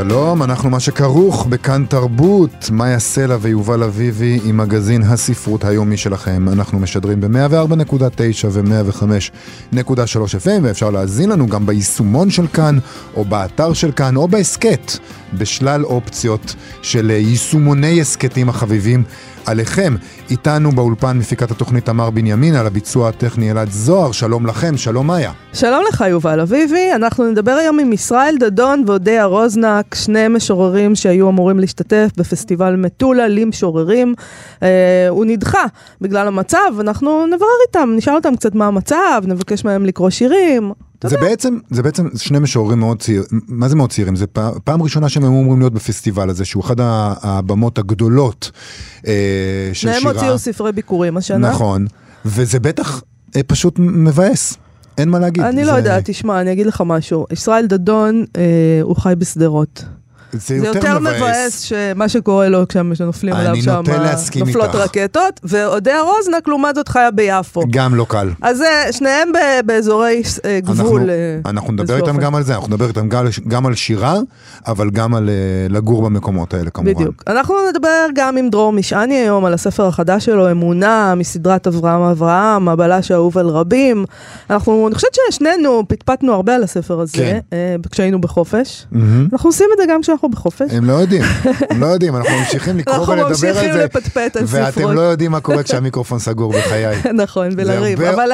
שלום, אנחנו מה שכרוך בכאן תרבות, מאיה סלע ויובל אביבי עם מגזין הספרות היומי שלכם. אנחנו משדרים ב-104.9 ו-105.3 FM, ואפשר להאזין לנו גם ביישומון של כאן, או באתר של כאן, או בהסכת, בשלל אופציות של יישומוני הסכתים החביבים עליכם. איתנו באולפן מפיקת התוכנית תמר בנימין, על הביצוע הטכני אלעד זוהר, שלום לכם, שלום מאיה. שלום לך יובל אביבי, אנחנו נדבר היום עם ישראל דדון ואודיה רוזנק, שני משוררים שהיו אמורים להשתתף בפסטיבל מטולה למשוררים. אה, הוא נדחה בגלל המצב, אנחנו נברר איתם, נשאל אותם קצת מה המצב, נבקש מהם לקרוא שירים. זה בעצם, זה בעצם שני משוררים מאוד צעירים, מה זה מאוד צעירים? זה פעם, פעם ראשונה שהם היו אמורים להיות בפסטיבל הזה, שהוא אחד הבמות הגדולות אה, של שירה. שניהם הוציאו ספרי ביקורים השנה. נכון, וזה בטח אה, פשוט מבאס. אין מה להגיד. אני לא יודעת, תשמע, אני אגיד לך משהו. ישראל דדון, אה, הוא חי בשדרות. זה יותר, יותר מבאס. שמה שקורה לו כשנופלים עליו שם, נופלות איתך. רקטות, ואודיה רוזנק לעומת זאת חיה ביפו. גם לא קל. אז שניהם באזורי אה, גבול. אנחנו, אה, אנחנו נדבר איתם גם על זה, אנחנו נדבר איתם גם, גם על שירה, אבל גם על אה, לגור במקומות האלה כמובן. בדיוק. אנחנו נדבר גם עם דרור משעני היום על הספר החדש שלו, אמונה, מסדרת אברהם אברהם, הבלש האהוב על רבים. אנחנו, אני חושבת ששנינו פטפטנו הרבה על הספר הזה, כן. כשהיינו בחופש. Mm-hmm. אנחנו עושים את זה גם כשאנחנו... אנחנו בחופש? הם לא יודעים, הם לא יודעים, אנחנו ממשיכים לקרוא ולדבר על זה. אנחנו ממשיכים לפטפט על ספרות. ואתם לא יודעים מה קורה כשהמיקרופון סגור בחיי. נכון, ולריב. אבל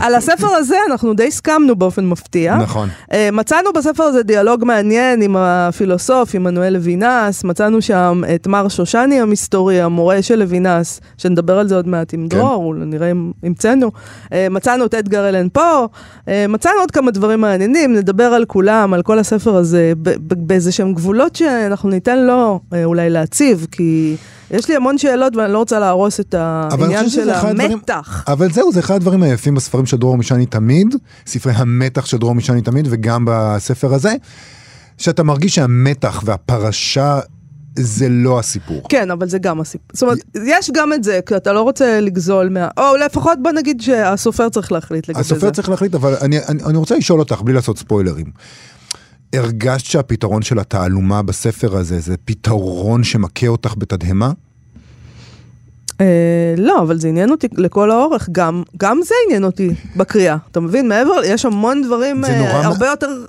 על הספר הזה אנחנו די הסכמנו באופן מפתיע. נכון. אה, מצאנו בספר הזה דיאלוג מעניין עם הפילוסוף, עמנואל לוינס, מצאנו שם את מר שושני המסתורי, המורה של לוינס, שנדבר על זה עוד מעט עם כן. דרור, נראה אם המצאנו. אה, מצאנו את אדגר אלן פה, אה, מצאנו עוד כמה דברים מעניינים, נדבר על כולם, על כל הספר הזה, באיזה שהם גבולות. שאלות שאנחנו ניתן לו אה, אולי להציב, כי יש לי המון שאלות ואני לא רוצה להרוס את העניין של המתח. הדברים, אבל זהו, זה אחד הדברים היפים בספרים של דרור משני תמיד, ספרי המתח של דרור משני תמיד, וגם בספר הזה, שאתה מרגיש שהמתח והפרשה זה לא הסיפור. כן, אבל זה גם הסיפור. זאת אומרת, יש גם את זה, כי אתה לא רוצה לגזול מה... או לפחות בוא נגיד שהסופר צריך להחליט לגבי זה. הסופר צריך להחליט, אבל אני, אני, אני רוצה לשאול אותך, בלי לעשות ספוילרים. הרגשת שהפתרון של התעלומה בספר הזה זה פתרון שמכה אותך בתדהמה? אה, לא, אבל זה עניין אותי לכל האורך, גם, גם זה עניין אותי בקריאה. אתה מבין? מעבר, יש המון דברים אה, הרבה יותר...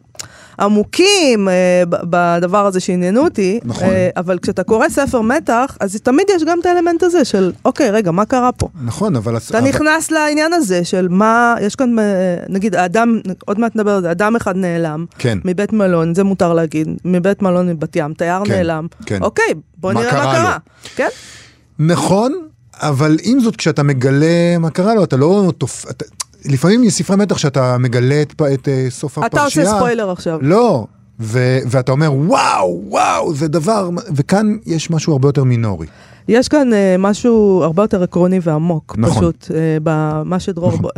עמוקים אה, בדבר הזה שעניינו אותי, נכון. אה, אבל כשאתה קורא ספר מתח, אז תמיד יש גם את האלמנט הזה של, אוקיי, רגע, מה קרה פה? נכון, אבל... אתה אבל... נכנס לעניין הזה של מה, יש כאן, אה, נגיד, האדם, עוד מעט נדבר על זה, אדם אחד נעלם, כן. מבית מלון, זה מותר להגיד, מבית מלון מבת ים, תייר כן, נעלם, כן. אוקיי, בוא נראה מה קרה. לו. כן? נכון, אבל עם זאת, כשאתה מגלה מה קרה לו, אתה לא תופ... אתה... לפעמים יש ספרי מתח שאתה מגלה את, את uh, סוף אתה הפרשייה. אתה עושה ספוילר עכשיו. לא, ו- ואתה אומר וואו, וואו, זה דבר, וכאן יש משהו הרבה יותר מינורי. יש כאן uh, משהו הרבה יותר עקרוני ועמוק, נכון. פשוט, uh, במה שדרור נכון.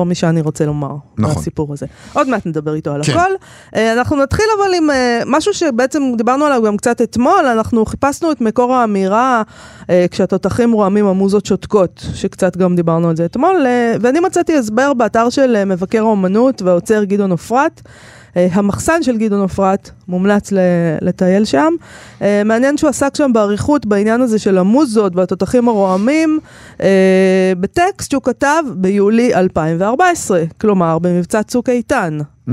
uh, משעני רוצה לומר, נכון. בסיפור הזה. עוד מעט נדבר איתו על כן. הכל. Uh, אנחנו נתחיל אבל עם uh, משהו שבעצם דיברנו עליו גם קצת אתמול, אנחנו חיפשנו את מקור האמירה, uh, כשהתותחים רועמים המוזות שותקות, שקצת גם דיברנו על זה אתמול, uh, ואני מצאתי הסבר באתר של uh, מבקר האומנות והעוצר גדעון עופרת. אה, המחסן של גדעון עופרת, מומלץ לטייל שם. אה, מעניין שהוא עסק שם באריכות בעניין הזה של המוזות והתותחים הרועמים, אה, בטקסט שהוא כתב ביולי 2014, כלומר במבצע צוק איתן. Mm-hmm.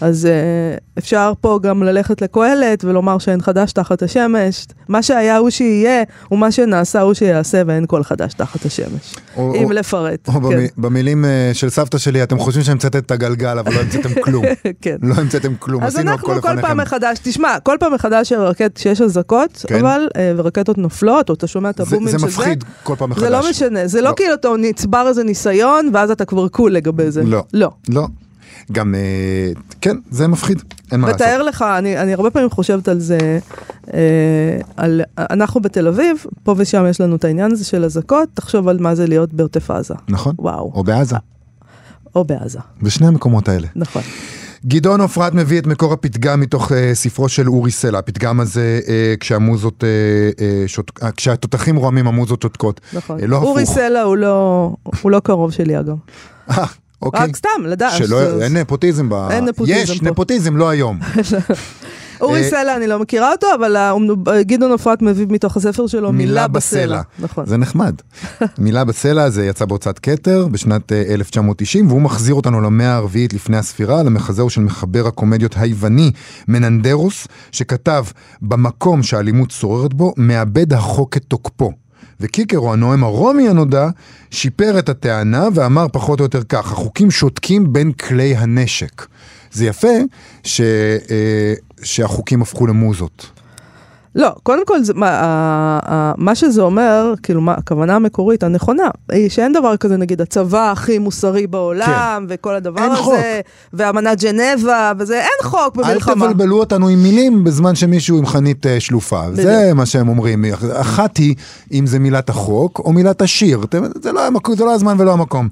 אז uh, אפשר פה גם ללכת לקהלת ולומר שאין חדש תחת השמש. מה שהיה הוא שיהיה, ומה שנעשה הוא שיעשה, ואין כל חדש תחת השמש. או, אם או, לפרט. או כן. במילים uh, של סבתא שלי, אתם חושבים שהמצאתם את הגלגל, אבל לא המצאתם כלום. כן. לא המצאתם כלום. אז אנחנו כל פעם מחדש, תשמע, כל פעם מחדש שיש אזעקות, כן. אבל, uh, ורקטות נופלות, או אתה שומע את הבומים של זה. זה מפחיד כל פעם מחדש. זה לא משנה, זה לא, לא כאילו אתה נצבר איזה ניסיון, ואז אתה כבר קול לגבי זה. לא. לא. לא. גם, אה, כן, זה מפחיד, אין מה לעשות. ותאר לך, אני, אני הרבה פעמים חושבת על זה, אה, על, אנחנו בתל אביב, פה ושם יש לנו את העניין הזה של אזעקות, תחשוב על מה זה להיות בעוטף עזה. נכון. וואו. או בעזה. או בעזה. בשני המקומות האלה. נכון. גדעון עופרת מביא את מקור הפתגם מתוך uh, ספרו של אורי סלע. הפתגם הזה, uh, כשהמוזות, uh, uh, שות... uh, כשהתותחים רועמים המוזות שותקות. נכון. Uh, לא אורי הפוך. סלע הוא לא, הוא לא קרוב שלי אגב. אה, אוקיי. רק סתם, לדעת. שלא, זה- אין נפוטיזם ב... אין נפוטיזם יש פה. נפוטיזם, לא היום. אורי אה, סלע, אני לא מכירה אותו, אבל גדעון עופרת מביא מתוך הספר שלו מילה בסלע. נכון. זה נחמד. מילה בסלע זה יצא בהוצאת כתר בשנת אה, 1990, והוא מחזיר אותנו למאה הרביעית לפני הספירה, למחזהו של מחבר הקומדיות היווני מננדרוס, שכתב במקום שהאלימות שוררת בו, מאבד החוק את תוקפו. וקיקרו, הנואם הרומי הנודע, שיפר את הטענה ואמר פחות או יותר כך, החוקים שותקים בין כלי הנשק. זה יפה ש, אה, שהחוקים הפכו למוזות. לא, קודם כל, זה, מה, ה, ה, מה שזה אומר, כאילו, מה, הכוונה המקורית הנכונה, היא שאין דבר כזה, נגיד, הצבא הכי מוסרי בעולם, כן. וכל הדבר אין הזה, חוק. ואמנת ג'נבה, וזה, אין חוק במלחמה. אל תבלבלו אותנו עם מילים בזמן שמישהו עם חנית אה, שלופה. זה מה שהם אומרים. אחת היא אם זה מילת החוק או מילת השיר. זה לא, המקום, זה לא הזמן ולא המקום.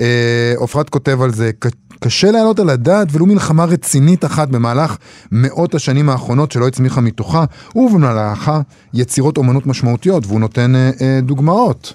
אה, עופרת כותב על זה, "ק- קשה להעלות על הדעת ולו מלחמה רצינית אחת במהלך מאות השנים האחרונות שלא הצמיחה מתוכה, ובמהלכה יצירות אומנות משמעותיות, והוא נותן אה, אה, דוגמאות.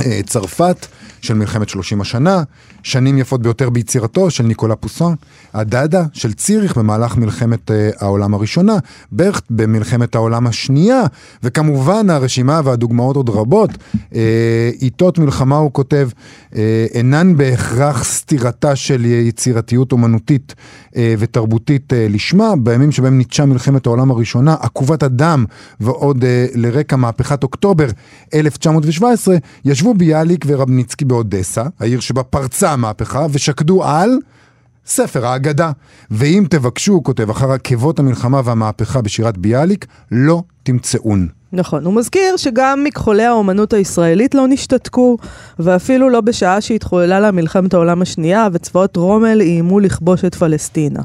אה, צרפת של מלחמת 30 השנה, שנים יפות ביותר ביצירתו של ניקולה פוסון, הדדה של ציריך במהלך מלחמת אה, העולם הראשונה, ברכט במלחמת העולם השנייה, וכמובן הרשימה והדוגמאות עוד רבות. אה, עיתות מלחמה, הוא כותב, אה, אינן בהכרח סתירתה של יצירתיות אומנותית אה, ותרבותית אה, לשמה, בימים שבהם ניטשה מלחמת העולם הראשונה, עקובת הדם ועוד אה, לרקע מהפכת אוקטובר 1917, ישבו ביאליק ורבניצקי באודסה, העיר שבה פרצה המהפכה, ושקדו על ספר האגדה. ואם תבקשו, הוא כותב, אחר עקבות המלחמה והמהפכה בשירת ביאליק, לא תמצאון. נכון, הוא מזכיר שגם מכחולי האומנות הישראלית לא נשתתקו, ואפילו לא בשעה שהתחוללה לה מלחמת העולם השנייה, וצבאות רומל איימו לכבוש את פלסטינה.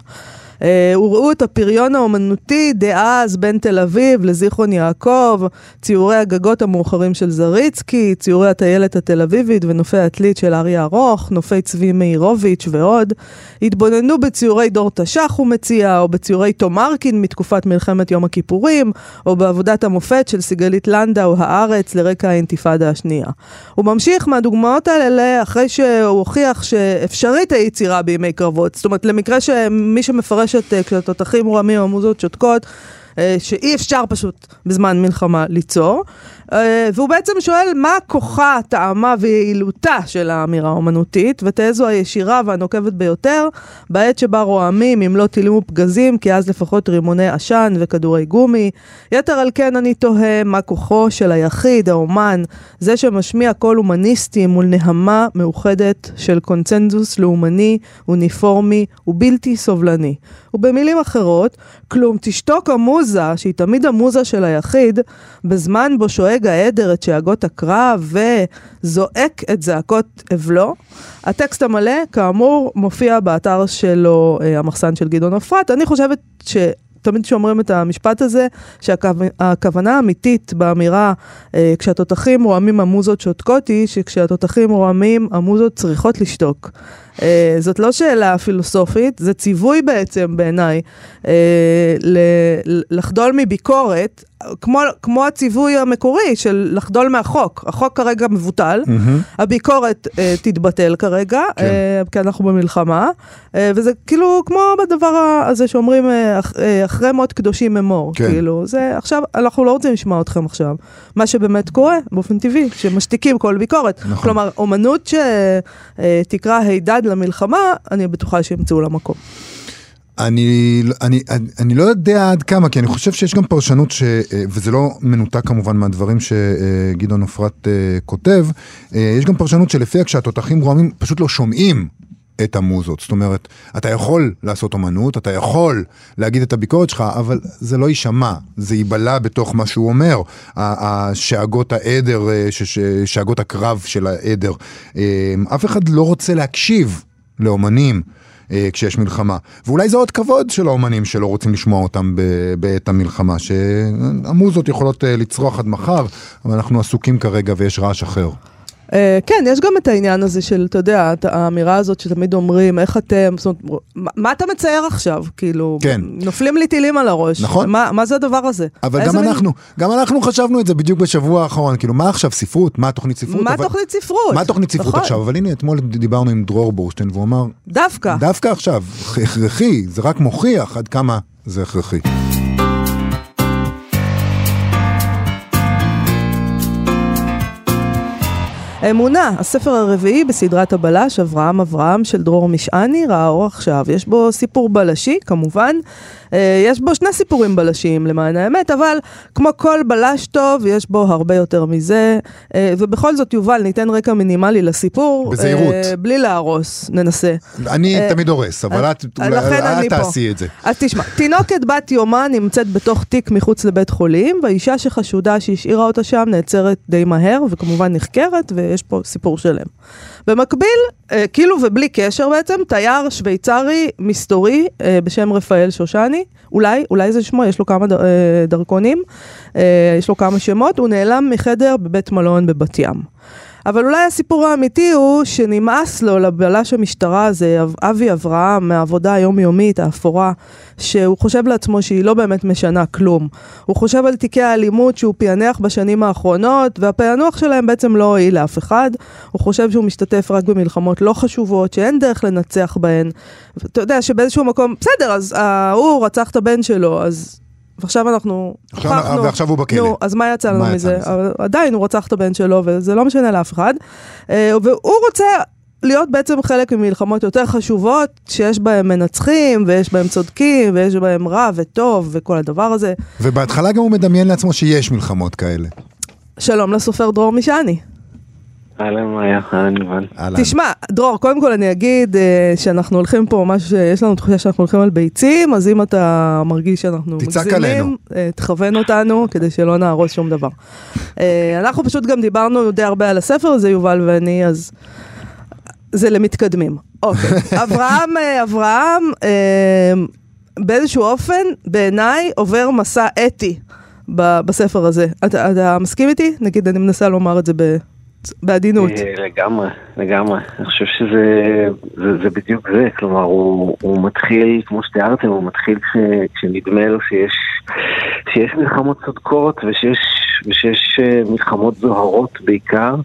Uh, הראו את הפריון האומנותי דאז בין תל אביב לזיכרון יעקב, ציורי הגגות המאוחרים של זריצקי, ציורי הטיילת התל אביבית ונופי העתלית של אריה ארוך, נופי צבי מאירוביץ' ועוד. התבוננו בציורי דור תש"ח, הוא מציע, או בציורי תומרקין מתקופת מלחמת יום הכיפורים, או בעבודת המופת של סיגלית לנדאו, הארץ, לרקע האינתיפאדה השנייה. הוא ממשיך מהדוגמאות האלה אחרי שהוא הוכיח שאפשרית היצירה בימי קרבות. זאת אומרת, למקרה שמי שמפרש את אה, כשהתותחים רועמים המוזות שותקות, אה, שאי אפשר פשוט בזמן מלחמה ליצור. אה, והוא בעצם שואל מה כוחה, טעמה ויעילותה של האמירה האומנותית, ותהא זו הישירה והנוקבת ביותר, בעת שבה רועמים אם לא טילים ופגזים, כי אז לפחות רימוני עשן וכדורי גומי. יתר על כן אני תוהה מה כוחו של היחיד, האומן, זה שמשמיע קול הומניסטי מול נהמה מאוחדת של קונצנזוס לאומני, אוניפורמי ובלתי סובלני. ובמילים אחרות, כלום תשתוק המוזה, שהיא תמיד המוזה של היחיד, בזמן בו שואג העדר את שאגות הקרב וזועק את זעקות אבלו. הטקסט המלא, כאמור, מופיע באתר שלו, אה, המחסן של גדעון אפרת. אני חושבת ש... תמיד כשאומרים את המשפט הזה, שהכוונה האמיתית באמירה, אה, כשהתותחים רועמים המוזות שותקות, היא שכשהתותחים רועמים המוזות צריכות לשתוק. אה, זאת לא שאלה פילוסופית, זה ציווי בעצם בעיניי ל- לחדול מביקורת, כמו, כמו הציווי המקורי של לחדול מהחוק. החוק כרגע מבוטל, הביקורת אה, תתבטל כרגע, כן. אה, כי אנחנו במלחמה, אה, וזה כאילו כמו בדבר הזה שאומרים, אח, אה, אחרי מות קדושים אמור. כן. כאילו, זה עכשיו, אנחנו לא רוצים לשמוע אתכם עכשיו. מה שבאמת קורה, באופן טבעי, שמשתיקים כל ביקורת. נכון. כלומר, אומנות שתקרא הידד למלחמה, אני בטוחה שימצאו לה מקום. אני, אני, אני, אני לא יודע עד כמה, כי אני חושב שיש גם פרשנות, ש, אה, וזה לא מנותק כמובן מהדברים שגדעון אפרת אה, כותב, אה, יש גם פרשנות שלפיה כשהתותחים רועמים פשוט לא שומעים את המוזות. זאת אומרת, אתה יכול לעשות אומנות, אתה יכול להגיד את הביקורת שלך, אבל זה לא יישמע, זה ייבלע בתוך מה שהוא אומר. השאגות העדר, אה, שאגות הקרב של העדר. אה, אף אחד לא רוצה להקשיב לאומנים. אה, כשיש מלחמה. ואולי זה עוד כבוד של האומנים שלא רוצים לשמוע אותם בעת המלחמה, שהמוזות יכולות לצרוח עד מחר, אבל אנחנו עסוקים כרגע ויש רעש אחר. Uh, כן, יש גם את העניין הזה של, אתה יודע, האמירה הזאת שתמיד אומרים, איך אתם, זאת אומרת, מה, מה אתה מצייר עכשיו? כאילו, כן. נופלים לי טילים על הראש. נכון. מה, מה זה הדבר הזה? אבל גם אנחנו, מין... גם אנחנו חשבנו את זה בדיוק בשבוע האחרון, כאילו, מה עכשיו ספרות? מה התוכנית ספרות? מה אבל... תוכנית ספרות? מה תוכנית ספרות נכון. עכשיו? אבל הנה, אתמול דיברנו עם דרור בורשטיין, והוא אמר... דווקא. דווקא עכשיו, הכרחי, זה רק מוכיח עד כמה זה הכרחי. אמונה, הספר הרביעי בסדרת הבלש, אברהם אברהם של דרור משעני, ראה אור עכשיו. יש בו סיפור בלשי, כמובן, אה, יש בו שני סיפורים בלשיים למען האמת, אבל כמו כל בלש טוב, יש בו הרבה יותר מזה. אה, ובכל זאת, יובל, ניתן רקע מינימלי לסיפור. בזהירות. אה, בלי להרוס, ננסה. אני תמיד הורס, אבל את תעשי את זה. אז תשמע, תינוקת בת יומה נמצאת בתוך תיק מחוץ לבית חולים, והאישה שחשודה שהשאירה אותה שם נעצרת די מהר, וכמובן נחקרת, ויש פה סיפור שלם. במקביל, אה, כאילו ובלי קשר בעצם, תייר שוויצרי מסתורי אה, בשם רפאל שושני, אולי, אולי זה שמו, יש לו כמה דר, אה, דרכונים, אה, יש לו כמה שמות, הוא נעלם מחדר בבית מלון בבת ים. אבל אולי הסיפור האמיתי הוא שנמאס לו לבלש המשטרה הזה, אבי אברהם, מהעבודה היומיומית, האפורה, שהוא חושב לעצמו שהיא לא באמת משנה כלום. הוא חושב על תיקי האלימות שהוא פענח בשנים האחרונות, והפענוח שלהם בעצם לא הועיל לאף אחד. הוא חושב שהוא משתתף רק במלחמות לא חשובות, שאין דרך לנצח בהן. אתה יודע שבאיזשהו מקום, בסדר, אז הוא רצח את הבן שלו, אז ועכשיו אנחנו הוכחנו, ועכשיו הוא בכלא. נו, אז מה יצא לנו מזה? אבל עדיין הוא רצח את הבן שלו, וזה לא משנה לאף אחד. אה, והוא רוצה להיות בעצם חלק ממלחמות יותר חשובות, שיש בהם מנצחים, ויש בהם צודקים, ויש בהם רע וטוב, וכל הדבר הזה. ובהתחלה גם הוא מדמיין לעצמו שיש מלחמות כאלה. שלום לסופר דרור משעני. אהלן מאיה, אהלן יובל. תשמע, דרור, קודם כל אני אגיד uh, שאנחנו הולכים פה, ממש, יש לנו תחושה שאנחנו הולכים על ביצים, אז אם אתה מרגיש שאנחנו מגזימים, uh, תכוון אותנו כדי שלא נהרוס שום דבר. Uh, אנחנו פשוט גם דיברנו די הרבה על הספר הזה, יובל ואני, אז זה למתקדמים. אוקיי, אברהם, אברהם, באיזשהו אופן, בעיניי, עובר מסע אתי. בספר הזה. אתה, אתה מסכים איתי? נגיד, אני מנסה לומר את זה ב... בעדינות. אה, לגמרי, לגמרי. אני חושב שזה זה, זה בדיוק זה. כלומר, הוא, הוא מתחיל, כמו שתיארתם, הוא מתחיל כש, כשנדמה לו שיש, שיש מלחמות צודקות ושיש, ושיש אה, מלחמות זוהרות בעיקר,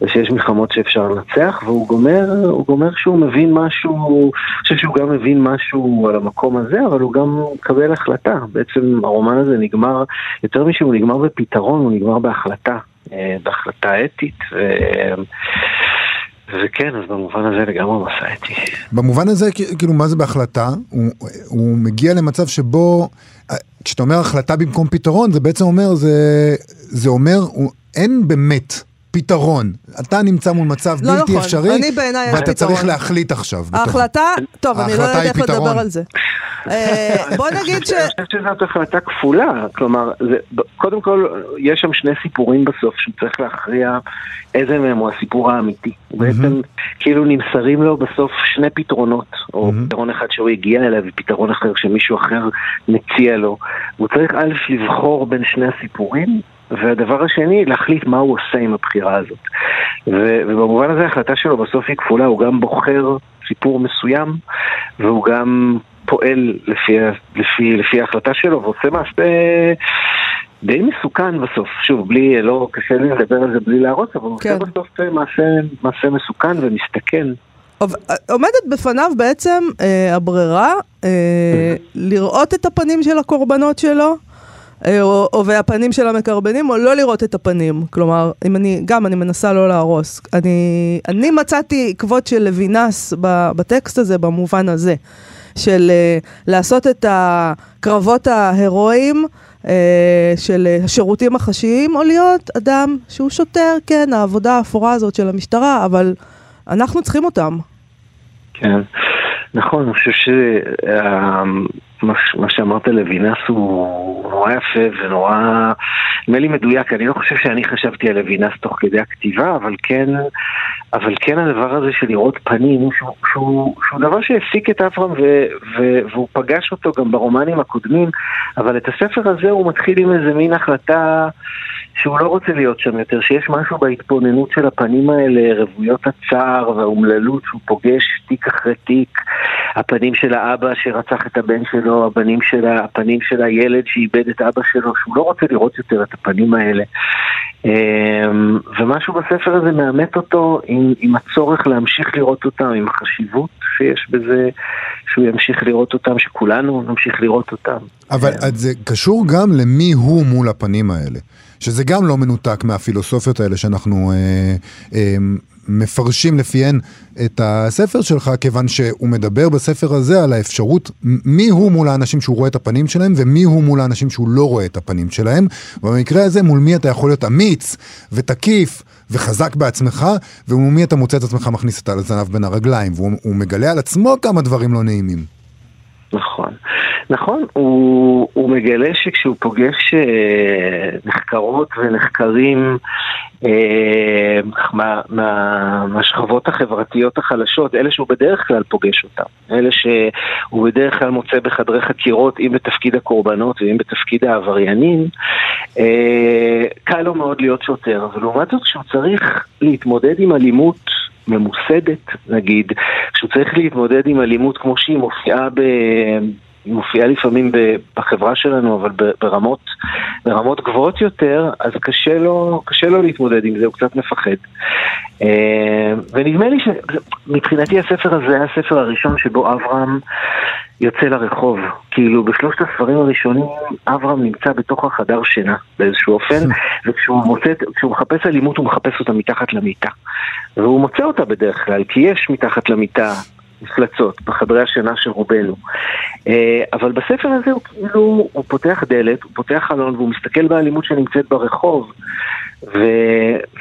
ושיש מלחמות שאפשר לנצח, והוא גומר, הוא גומר שהוא מבין משהו, אני חושב שהוא גם מבין משהו על המקום הזה, אבל הוא גם מקבל החלטה. בעצם הרומן הזה נגמר, יותר משהוא נגמר בפתרון, הוא נגמר בהחלטה. אה, בהחלטה אתית. ו... וכן, אז במובן הזה לגמרי מסע אתי. במובן הזה, כאילו, מה זה בהחלטה? הוא, הוא מגיע למצב שבו, אה, כשאתה אומר החלטה במקום פתרון, זה בעצם אומר, זה, זה אומר, הוא, אין באמת פתרון. אתה נמצא מול מצב לא בלתי נכון. אפשרי, ואתה צריך להחליט עכשיו. ההחלטה, טוב, אני לא יודעת איך לדבר על זה. אה, בוא נגיד ש... אני חושבת שזאת החלטה כפולה, כלומר, קודם כל, יש שם שני סיפורים בסוף שהוא צריך להכריע איזה מהם הוא הסיפור האמיתי. בעצם, כאילו נמסרים לו בסוף שני פתרונות, או פתרון אחד שהוא הגיע אליו ופתרון אחר שמישהו אחר מציע לו. הוא צריך א', לבחור בין שני הסיפורים, והדבר השני, להחליט מה הוא עושה עם הבחירה הזאת. ובמובן הזה ההחלטה שלו בסוף היא כפולה, הוא גם בוחר סיפור מסוים, והוא גם פועל לפי, לפי, לפי ההחלטה שלו, ועושה מעשה די מסוכן בסוף. שוב, בלי, לא קשה לי לדבר על זה בלי להרוס, אבל הוא כן. עושה בסוף מעשה, מעשה מסוכן ומסתכן. עומדת בפניו בעצם אה, הברירה אה, לראות את הפנים של הקורבנות שלו אה, או, או והפנים של המקרבנים, או לא לראות את הפנים. כלומר, אם אני, גם אני מנסה לא להרוס. אני, אני מצאתי עקבות של לוינס בטקסט הזה, במובן הזה, של uh, לעשות את הקרבות ההירואיים. uh, של השירותים החשאיים, או להיות אדם שהוא שוטר, כן, העבודה האפורה הזאת של המשטרה, אבל אנחנו צריכים אותם. כן, נכון, אני חושב ש... מה שאמרת לוינס הוא נורא יפה ונורא נדמה לי מדויק, אני לא חושב שאני חשבתי על לוינס תוך כדי הכתיבה, אבל כן, אבל כן הדבר הזה של לראות פנים, שהוא, שהוא, שהוא דבר שהעסיק את אברהם ו, ו, והוא פגש אותו גם ברומנים הקודמים, אבל את הספר הזה הוא מתחיל עם איזה מין החלטה שהוא לא רוצה להיות שם יותר, שיש משהו בהתבוננות של הפנים האלה, רוויות הצער והאומללות שהוא פוגש תיק אחרי תיק, הפנים של האבא שרצח את הבן שלו, הפנים של, הפנים של הילד שאיבד את אבא שלו, שהוא לא רוצה לראות יותר את הפנים האלה. אמ, ומשהו בספר הזה מאמת אותו עם, עם הצורך להמשיך לראות אותם, עם החשיבות שיש בזה שהוא ימשיך לראות אותם, שכולנו נמשיך לראות אותם. אבל זה קשור גם למי הוא מול הפנים האלה. שזה גם לא מנותק מהפילוסופיות האלה שאנחנו אה, אה, מפרשים לפיהן את הספר שלך, כיוון שהוא מדבר בספר הזה על האפשרות מי הוא מול האנשים שהוא רואה את הפנים שלהם ומי הוא מול האנשים שהוא לא רואה את הפנים שלהם. ובמקרה הזה מול מי אתה יכול להיות אמיץ ותקיף וחזק בעצמך, ומול מי אתה מוצא את עצמך מכניס את הזנב בין הרגליים, והוא מגלה על עצמו כמה דברים לא נעימים. נכון. נכון, הוא, הוא מגלה שכשהוא פוגש אה, נחקרות ונחקרים אה, מה, מה, מהשכבות החברתיות החלשות, אלה שהוא בדרך כלל פוגש אותם, אלה שהוא בדרך כלל מוצא בחדרי חקירות, אם בתפקיד הקורבנות ואם בתפקיד העבריינים, אה, קל לו מאוד להיות שוטר, ולעומת זאת כשהוא צריך להתמודד עם אלימות ממוסדת, נגיד, כשהוא צריך להתמודד עם אלימות כמו שהיא מופיעה ב... מופיעה לפעמים בחברה שלנו, אבל ברמות, ברמות גבוהות יותר, אז קשה לו, קשה לו להתמודד עם זה, הוא קצת מפחד. אה, ונדמה לי שמבחינתי הספר הזה היה הספר הראשון שבו אברהם יוצא לרחוב. כאילו בשלושת הספרים הראשונים אברהם נמצא בתוך החדר שינה באיזשהו אופן, וכשהוא מוצא, מחפש אלימות הוא מחפש אותה מתחת למיטה. והוא מוצא אותה בדרך כלל, כי יש מתחת למיטה מפלצות בחדרי השינה של רובנו. אה, אבל בספר הזה הוא כאילו, הוא פותח דלת, הוא פותח חלון והוא מסתכל באלימות שנמצאת ברחוב. ו...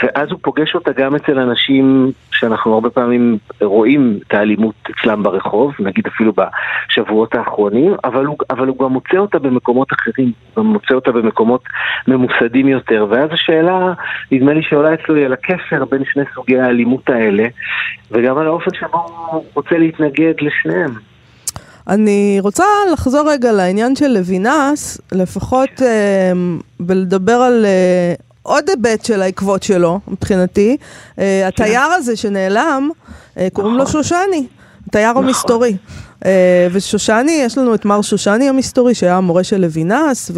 ואז הוא פוגש אותה גם אצל אנשים שאנחנו הרבה פעמים רואים את האלימות אצלם ברחוב, נגיד אפילו בשבועות האחרונים, אבל הוא, אבל הוא גם מוצא אותה במקומות אחרים, הוא גם מוצא אותה במקומות ממוסדים יותר, ואז השאלה, נדמה לי שעולה אצלו היא על הקשר בין שני סוגי האלימות האלה, וגם על האופן שבו הוא רוצה להתנגד לשניהם. אני רוצה לחזור רגע לעניין של לוינס, לפחות אה, ולדבר על אה, עוד היבט של העקבות שלו, מבחינתי. אה, התייר הזה שנעלם, אה, קוראים לו נכון. שושני, התייר נכון. המסתורי. אה, ושושני, יש לנו את מר שושני המסתורי, שהיה המורה של לוינס,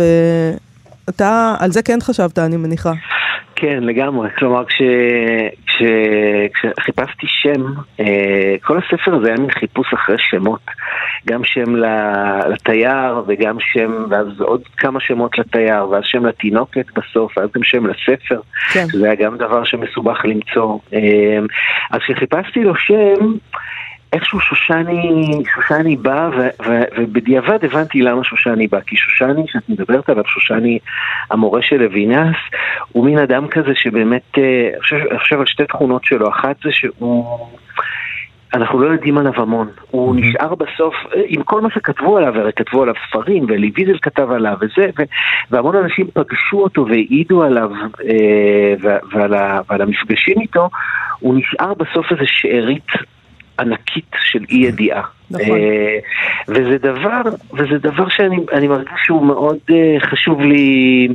ואתה על זה כן חשבת, אני מניחה. כן, לגמרי. כלומר, כש... כש... כשחיפשתי שם, כל הספר הזה היה מין חיפוש אחרי שמות. גם שם לתייר וגם שם, ואז עוד כמה שמות לתייר, ואז שם לתינוקת בסוף, ואז גם שם לספר, כן. שזה היה גם דבר שמסובך למצוא. אמ, אז כשחיפשתי לו שם, איכשהו שושני, שושני בא, ו, ו, ובדיעבד הבנתי למה שושני בא. כי שושני, שאת מדברת עליו, שושני המורה של לוינס, הוא מין אדם כזה שבאמת, אה, אני חושב על שתי תכונות שלו. אחת זה שהוא... אנחנו לא יודעים עליו המון. הוא mm-hmm. נשאר בסוף, עם כל מה שכתבו עליו, הרי כתבו עליו ספרים, ואלי ויזל כתב עליו וזה, ו- והמון אנשים פגשו אותו והעידו עליו אה, ועל, ועל המפגשים איתו, הוא נשאר בסוף איזה שארית ענקית של אי ידיעה. נכון. אה, וזה דבר, וזה דבר שאני מרגיש שהוא מאוד אה, חשוב לי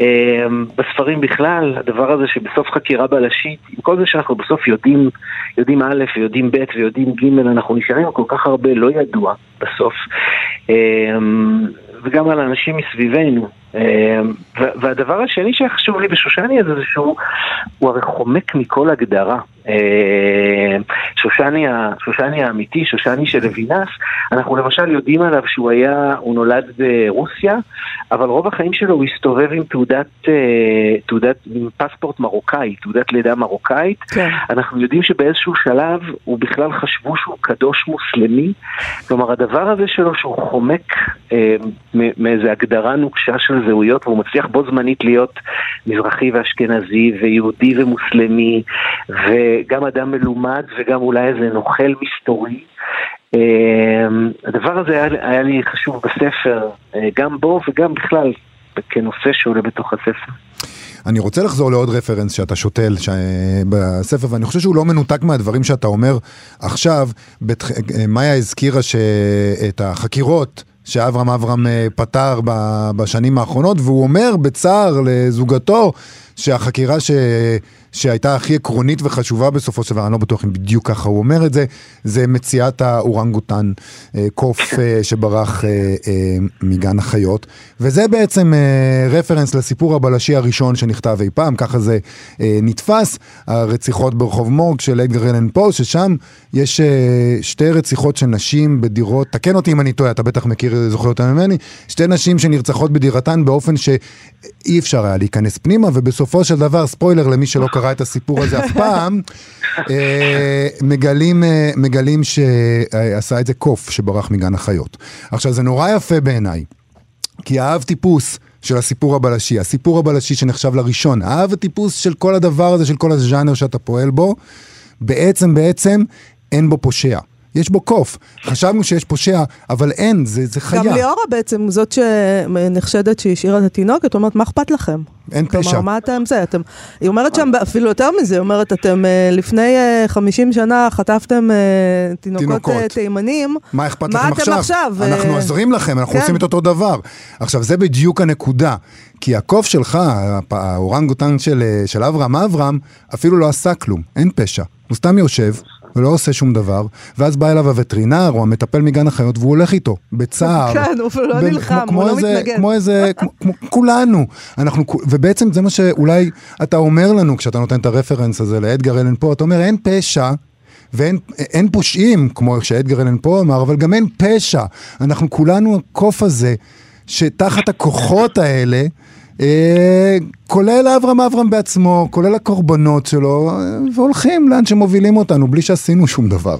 אה, בספרים בכלל, הדבר הזה שבסוף חקירה בלשית, עם כל זה שאנחנו בסוף יודעים, יודעים א' ויודעים ב' ויודעים ג', אנחנו נשארים כל כך הרבה לא ידוע בסוף. וגם על האנשים מסביבנו. והדבר השני שחשוב לי בשושני הזה זה שהוא הרי חומק מכל הגדרה. אה, שושני, שושני האמיתי, שושני של לוינס, אנחנו למשל יודעים עליו שהוא היה, הוא נולד ברוסיה, אבל רוב החיים שלו הוא הסתובב עם תעודת, אה, תעודת, עם פספורט מרוקאי, תעודת לידה מרוקאית. כן. אנחנו יודעים שבאיזשהו שלב הוא בכלל חשבו שהוא קדוש מוסלמי. כלומר, הדבר הזה שלו שהוא חומק אה, מאיזו הגדרה נוקשה של זהויות, והוא מצליח בו זמנית להיות מזרחי ואשכנזי ויהודי ומוסלמי, ו... גם אדם מלומד וגם אולי איזה נוכל מסתורי. אמ, הדבר הזה היה, היה לי חשוב בספר, אה, גם בו וגם בכלל כנושא שעולה בתוך הספר. אני רוצה לחזור לעוד רפרנס שאתה שותל ש... בספר, ואני חושב שהוא לא מנותק מהדברים שאתה אומר עכשיו. בת... מאיה הזכירה שאת החקירות שאברהם אברהם אה, פתר בשנים האחרונות, והוא אומר בצער לזוגתו שהחקירה ש... שהייתה הכי עקרונית וחשובה בסופו של דבר, אני לא בטוח אם בדיוק ככה הוא אומר את זה, זה מציאת האורנגוטן, אה, קוף אה, שברח אה, מגן החיות, וזה בעצם רפרנס לסיפור הבלשי הראשון שנכתב אי פעם, ככה זה נתפס, הרציחות ברחוב מורג של אדגר אלן פו, ששם יש שתי רציחות של נשים בדירות, תקן אותי אם אני טועה, אתה בטח מכיר, זוכר אותה ממני, שתי נשים שנרצחות בדירתן באופן שאי אפשר היה להיכנס פנימה, ובסופו של דבר, ספוילר למי שלא קרא את הסיפור הזה אף פעם, אה, מגלים, אה, מגלים שעשה את זה קוף שברח מגן החיות. עכשיו זה נורא יפה בעיניי, כי האב טיפוס של הסיפור הבלשי, הסיפור הבלשי שנחשב לראשון, האב הטיפוס של כל הדבר הזה, של כל הז'אנר שאתה פועל בו, בעצם בעצם אין בו פושע. יש בו קוף. חשבנו שיש פושע, אבל אין, זה, זה חיה. גם ליאורה בעצם, זאת שנחשדת שהשאירה את התינוקת, אומרת, מה אכפת לכם? אין כלומר, פשע. כלומר, מה אתם זה? אתם... היא אומרת שם אפילו יותר מזה, היא אומרת, אתם אה, לפני 50 אה, שנה חטפתם אה, תינוקות, תינוקות. תימנים. מה אכפת לכם עכשיו? עכשיו? אנחנו עוזרים לכם, אנחנו כן. עושים את אותו דבר. עכשיו, זה בדיוק הנקודה. כי הקוף שלך, האורנגוטן של, של אברהם אברהם, אפילו לא עשה כלום, אין פשע. הוא סתם יושב, ולא עושה שום דבר, ואז בא אליו הווטרינר או המטפל מגן החיות והוא הולך איתו, בצער. כן, הוא לא נלחם, הוא לא מתנגד. כמו איזה, כמו, כמו כולנו. אנחנו, ובעצם זה מה שאולי אתה אומר לנו כשאתה נותן את הרפרנס הזה לאדגר אלן פה, אתה אומר אין פשע. ואין פושעים, כמו שאדגר אלן פה אמר, אבל גם אין פשע. אנחנו כולנו הקוף הזה, שתחת הכוחות האלה, כולל אברהם אברהם בעצמו, כולל הקורבנות שלו, והולכים לאן שמובילים אותנו, בלי שעשינו שום דבר.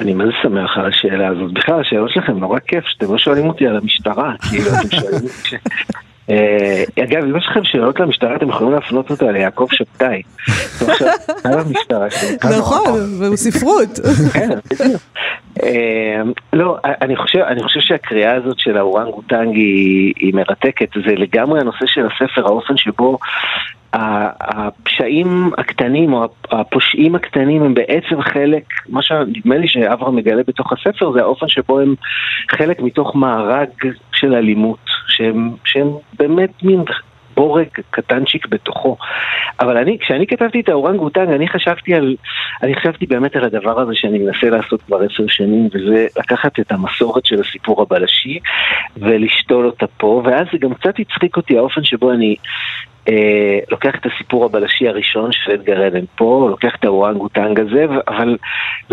אני זה שמח על השאלה הזאת. בכלל, השאלות שלכם נורא כיף, שאתם לא שואלים אותי על המשטרה, כאילו, אתם שואלים. אה, אגב, אם יש לכם שאלות למשטרה, אתם יכולים להפנות אותה ליעקב שבתאי. נכון, והוא ספרות. כן, אה, לא, אני חושב שהקריאה הזאת של האורנגוטנג היא מרתקת. זה לגמרי הנושא של הספר, האופן שבו הפשעים הקטנים או הפושעים הקטנים הם בעצם חלק, מה שנדמה לי שאברהם מגלה בתוך הספר זה האופן שבו הם חלק מתוך מארג של אלימות, שהם, שהם באמת מין בורג קטנצ'יק בתוכו. אבל אני, כשאני כתבתי את האורנגוטנג, אני חשבתי על, אני חשבתי באמת על הדבר הזה שאני מנסה לעשות כבר עשר שנים, וזה לקחת את המסורת של הסיפור הבלשי ולשתול אותה פה, ואז זה גם קצת הצחיק אותי האופן שבו אני אה, לוקח את הסיפור הבלשי הראשון של אדגר אלן פה, לוקח את הוואנגוטנג הזה, אבל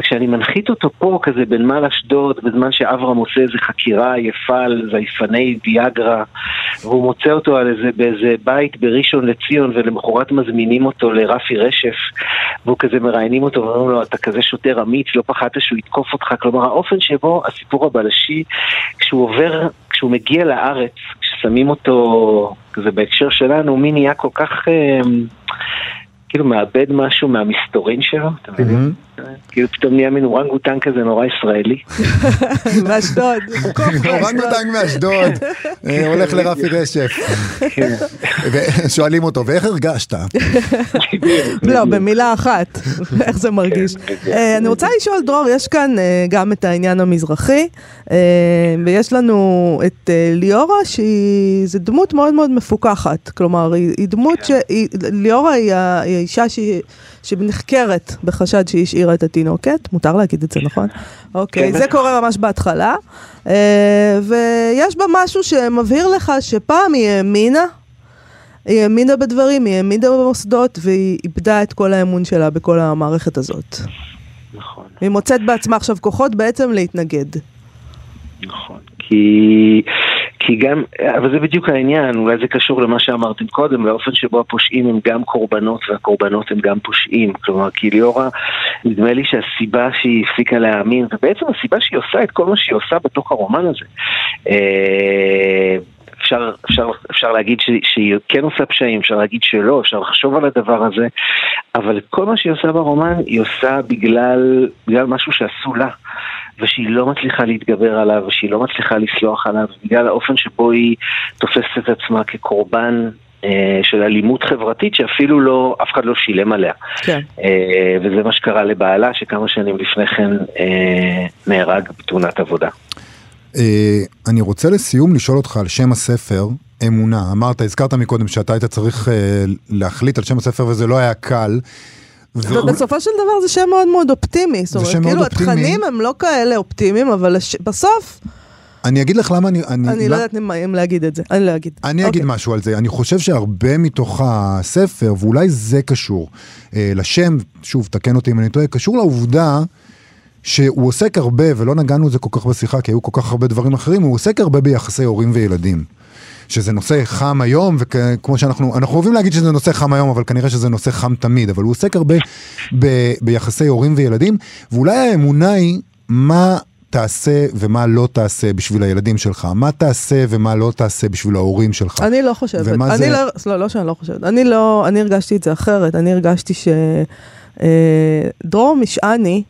כשאני מנחית אותו פה, כזה בנמל אשדוד, בזמן שאברהם עושה איזה חקירה יפה על זייפני ויאגרה, והוא מוצא אותו על איזה, באיזה בית בראשון לציון, ולמחרת מזמינים אותו לרפי רשף, והוא כזה מראיינים אותו ואומרים לו, אתה כזה שוטר אמיץ, לא פחדת שהוא יתקוף אותך. כלומר, האופן שבו הסיפור הבלשי, כשהוא עובר, כשהוא מגיע לארץ, כששמים אותו, זה בהקשר שלנו, מי נהיה כל כך... אה, כאילו מאבד משהו מהמסתורין שלו, אתה מבין? כאילו פתאום נהיה מין אורנגוטן כזה נורא ישראלי. מאשדוד. אורנגוטן מאשדוד, אה, הולך לרפי רשף. כן. שואלים אותו, ואיך הרגשת? לא, במילה אחת, איך זה מרגיש. כן, אה, אני רוצה לשאול, דרור, יש כאן אה, גם את העניין המזרחי, ויש לנו את ליאורה, שהיא דמות מאוד מאוד מפוקחת. כלומר, היא דמות כן. ש... ליאורה היא האישה שהיא... שנחקרת בחשד שהיא השאירה את התינוקת, מותר להגיד את זה, נכון? אוקיי, כן. זה קורה ממש בהתחלה, אה, ויש בה משהו שמבהיר לך שפעם היא האמינה, היא האמינה בדברים, היא האמינה במוסדות, והיא איבדה את כל האמון שלה בכל המערכת הזאת. נכון. היא מוצאת בעצמה עכשיו כוחות בעצם להתנגד. נכון, כי כי גם, אבל זה בדיוק העניין, אולי זה קשור למה שאמרתם קודם, לאופן שבו הפושעים הם גם קורבנות והקורבנות הם גם פושעים. כלומר, כי ליאורה, נדמה לי שהסיבה שהיא הפסיקה להאמין, ובעצם הסיבה שהיא עושה את כל מה שהיא עושה בתוך הרומן הזה. אה, אפשר, אפשר, אפשר להגיד שהיא כן עושה פשעים, אפשר להגיד שלא, אפשר לחשוב על הדבר הזה, אבל כל מה שהיא עושה ברומן היא עושה בגלל, בגלל משהו שעשו לה. ושהיא לא מצליחה להתגבר עליו, ושהיא לא מצליחה לסלוח עליו, בגלל האופן שבו היא תופסת את עצמה כקורבן אה, של אלימות חברתית שאפילו לא, אף אחד לא שילם עליה. כן. אה, וזה מה שקרה לבעלה שכמה שנים לפני כן אה, נהרג בתאונת עבודה. אני רוצה לסיום לשאול אותך על שם הספר, אמונה. אמרת, הזכרת מקודם שאתה היית צריך להחליט על שם הספר וזה לא היה קל. ובסופו של דבר זה שם מאוד מאוד אופטימי. זאת אומרת, כאילו התכנים הם לא כאלה אופטימיים, אבל בסוף... אני אגיד לך למה אני... אני, אני לא יודעת אם להגיד את זה, אני לא אגיד. אני אגיד אוקיי. משהו על זה. אני חושב שהרבה מתוך הספר, ואולי זה קשור אה, לשם, שוב, תקן אותי אם אני טועה, קשור לעובדה שהוא עוסק הרבה, ולא נגענו בזה כל כך בשיחה, כי היו כל כך הרבה דברים אחרים, הוא עוסק הרבה ביחסי הורים וילדים. שזה נושא חם היום, וכמו שאנחנו, אנחנו אוהבים להגיד שזה נושא חם היום, אבל כנראה שזה נושא חם תמיד, אבל הוא עוסק הרבה ב, ביחסי הורים וילדים, ואולי האמונה היא מה תעשה ומה לא תעשה בשביל הילדים שלך? מה תעשה ומה לא תעשה בשביל ההורים שלך? אני לא חושבת. אני זה... לא, לא, לא שאני לא חושבת. אני לא, אני הרגשתי את זה אחרת. אני הרגשתי שדרור אה, משעני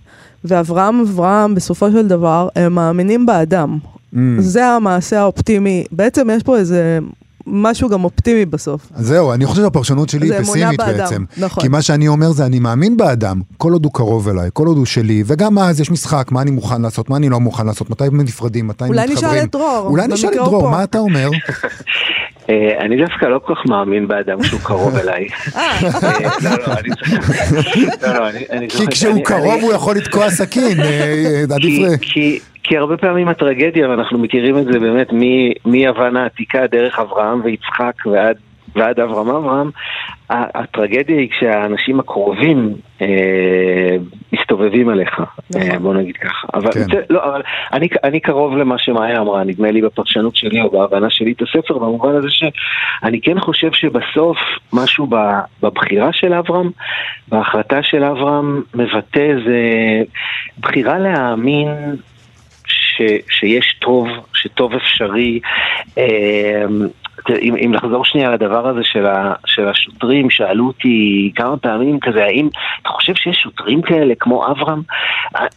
ואברהם אברהם, בסופו של דבר, הם מאמינים באדם. Mm. זה המעשה האופטימי. בעצם יש פה איזה משהו גם אופטימי בסוף. זהו, אני חושב שהפרשנות שלי היא פסימית בעצם. נכון. כי מה שאני אומר זה, אני מאמין באדם, כל עוד הוא קרוב אליי, כל עוד הוא שלי, וגם אז יש משחק, מה אני מוכן לעשות, מה אני לא מוכן לעשות, מתי נפרדים, מתי מתחברים. אולי נשאל את דרור. אולי נשאל את דרור, מה אתה אומר? אה, אני דווקא לא כל כך מאמין באדם כשהוא קרוב אליי. אה. אה, לא, לא. לא, כי כשהוא קרוב הוא יכול לתקוע סכין, עדיף... כי הרבה פעמים הטרגדיה, ואנחנו מכירים את זה באמת מיוון העתיקה דרך אברהם ויצחק ועד, ועד אברהם אברהם, הטרגדיה היא כשהאנשים הקרובים אה, מסתובבים עליך, אה, נכון. בוא נגיד ככה. אבל, כן. לא, אבל אני, אני קרוב למה שמאיה אמרה, נדמה לי בפרשנות שלי או בהבנה שלי את הספר, במובן הזה שאני כן חושב שבסוף משהו בבחירה של אברהם, בהחלטה של אברהם, מבטא איזה בחירה להאמין ש, שיש טוב, שטוב אפשרי. אה, אם, אם לחזור שנייה לדבר הזה של, ה, של השוטרים, שאלו אותי כמה פעמים כזה, האם אתה חושב שיש שוטרים כאלה כמו אברהם?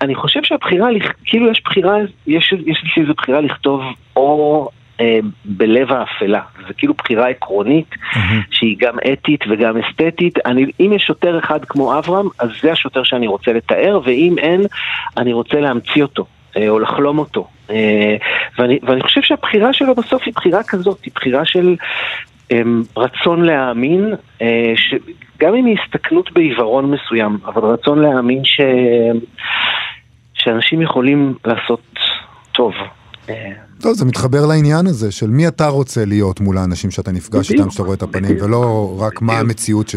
אני חושב שהבחירה, כאילו יש בחירה, יש, יש לי איזו בחירה לכתוב או אה, בלב האפלה. זה כאילו בחירה עקרונית mm-hmm. שהיא גם אתית וגם אסתטית. אני, אם יש שוטר אחד כמו אברהם, אז זה השוטר שאני רוצה לתאר, ואם אין, אני רוצה להמציא אותו. אה, או לחלום אותו. אה, ואני, ואני חושב שהבחירה שלו בסוף היא בחירה כזאת, היא בחירה של אמ, רצון להאמין, אה. גם אם היא הסתכנות בעיוורון מסוים, אבל רצון להאמין ש... שאנשים יכולים לעשות טוב. טוב, זה מתחבר לעניין הזה של מי אתה רוצה להיות מול האנשים שאתה נפגש איתם, שאתה רואה את הפנים, ולא רק מה המציאות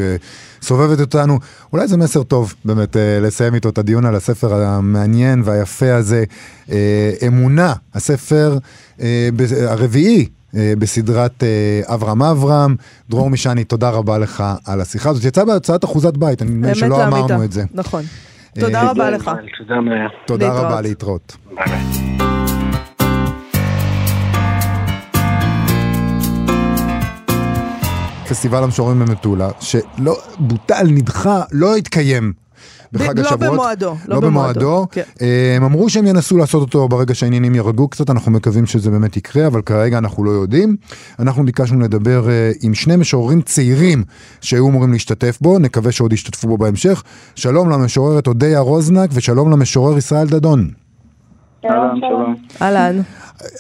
שסובבת אותנו. אולי זה מסר טוב באמת אה, לסיים איתו את הדיון על הספר המעניין והיפה הזה, אה, אמונה, הספר אה, הרביעי בסדרת אברהם אברהם. דרור משני, תודה רבה לך על השיחה הזאת. יצא בהצעת אחוזת בית, אני נדמה שלא אמרנו את זה. נכון. תודה רבה לך. תודה רבה, להתראות. פסטיבל המשוררים במטולה, שלא בוטל, נדחה, לא התקיים. בחג לא השבועות. לא במועדו. לא במועדו. כן. אה, הם אמרו שהם ינסו לעשות אותו ברגע שהעניינים ירגעו קצת, אנחנו מקווים שזה באמת יקרה, אבל כרגע אנחנו לא יודעים. אנחנו ביקשנו לדבר אה, עם שני משוררים צעירים שהיו אמורים להשתתף בו, נקווה שעוד ישתתפו בו בהמשך. שלום למשוררת אודיה רוזנק ושלום למשורר ישראל דדון. שלום, שלום. אהלן.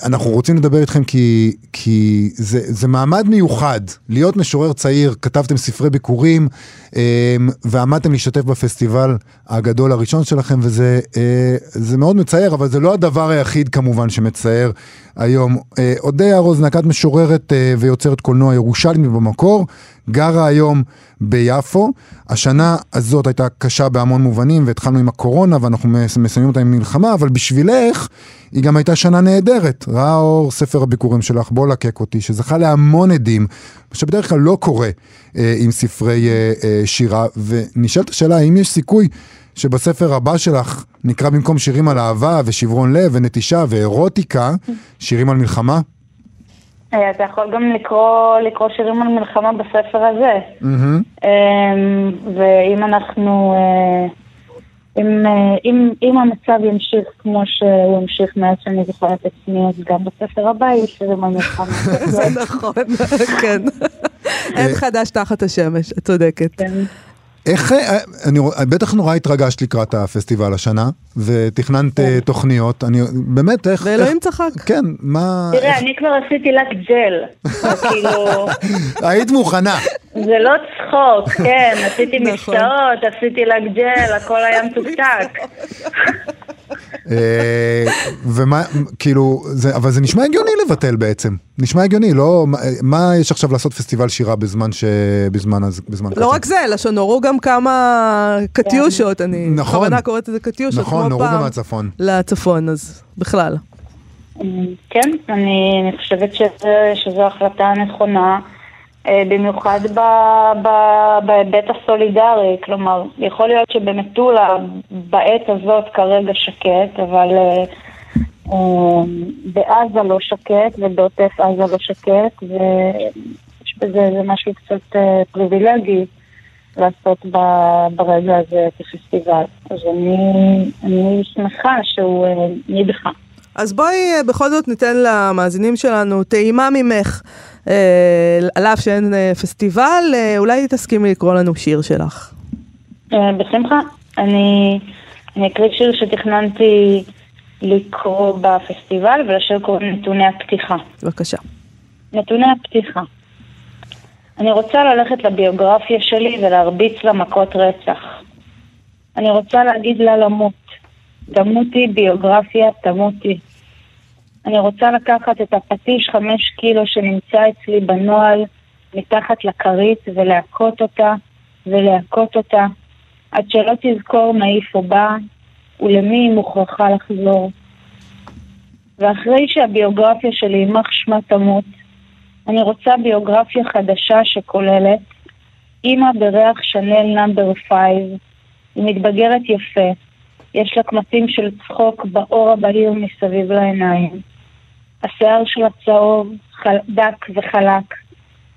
אנחנו רוצים לדבר איתכם כי, כי זה, זה מעמד מיוחד, להיות משורר צעיר, כתבתם ספרי ביקורים אמ, ועמדתם להשתתף בפסטיבל הגדול הראשון שלכם וזה אה, מאוד מצער, אבל זה לא הדבר היחיד כמובן שמצער היום. אה, אודיה רוזנק, את משוררת אה, ויוצרת קולנוע ירושלמי במקור, גרה היום ביפו. השנה הזאת הייתה קשה בהמון מובנים והתחלנו עם הקורונה ואנחנו מסיימים אותה עם מלחמה, אבל בשבילך היא גם הייתה שנה נהדרת. ראה אור ספר הביקורים שלך, בוא לקק אותי, שזכה להמון עדים, שבדרך כלל לא קורה אה, עם ספרי אה, אה, שירה. ונשאלת השאלה, האם יש סיכוי שבספר הבא שלך נקרא במקום שירים על אהבה ושברון לב ונטישה ואירוטיקה, שירים על מלחמה? אה, אתה יכול גם לקרוא, לקרוא שירים על מלחמה בספר הזה. Mm-hmm. ואם אנחנו... אה, אם, אה, אם, אם המצב ימשיך כמו שהוא ימשיך מאז שאני זוכרת את עצמי, אז גם בספר הבא יש איזה מלחמה. זה נכון, כן. אין חדש תחת השמש, את צודקת. כן. איך, אה, אני, בטח נורא התרגשת לקראת הפסטיבל השנה, ותכננת כן. תוכניות, אני באמת, איך... ואלוהים צחק. כן, מה... תראה, איך... אני כבר עשיתי לק ג'ל, כאילו... היית מוכנה. זה לא צחוק, כן, עשיתי נכון. מבצעות, עשיתי לק ג'ל, הכל היה מתוקתק. אה, ומה, כאילו, זה, אבל זה נשמע הגיוני לבטל בעצם. נשמע הגיוני, לא, מה יש עכשיו לעשות פסטיבל שירה בזמן ש... בזמן, בזמן לא רק זה, אלא שנורו גם כמה קטיושות, אני נכון, בכוונה קוראת לזה קטיושות, נכון, נורו גם מהצפון. לצפון, אז בכלל. כן, אני חושבת שזו החלטה נכונה. אה, במיוחד בהיבט הסולידרי, כלומר, יכול להיות שבמטולה בעת הזאת כרגע שקט, אבל אה, אה, בעזה לא שקט ובעוטף עזה לא שקט, ויש בזה משהו קצת פריבילגי לעשות ברגע הזה כפסטיבל. אז אני, אני שמחה שהוא נדחה. אז בואי בכל זאת ניתן למאזינים שלנו טעימה ממך. אה, על אף שאין אה, פסטיבל, אה, אולי תסכימי לקרוא לנו שיר שלך. בשמחה. אני, אני אקריא שיר שתכננתי לקרוא בפסטיבל, ולשיר קוראים נתוני הפתיחה. בבקשה. נתוני הפתיחה. אני רוצה ללכת לביוגרפיה שלי ולהרביץ לה מכות רצח. אני רוצה להגיד לה למות. תמותי ביוגרפיה, תמותי. אני רוצה לקחת את הפטיש חמש קילו שנמצא אצלי בנוהל מתחת לכרית ולהכות אותה ולהכות אותה עד שלא תזכור מאיפה בא ולמי היא מוכרחה לחזור. ואחרי שהביוגרפיה שלי יימח שמה תמות, אני רוצה ביוגרפיה חדשה שכוללת אימא בריח Chanel Number Five, היא מתבגרת יפה, יש לה קמטים של צחוק באור הבהיר מסביב לעיניים. השיער שלה צהוב, חל... דק וחלק,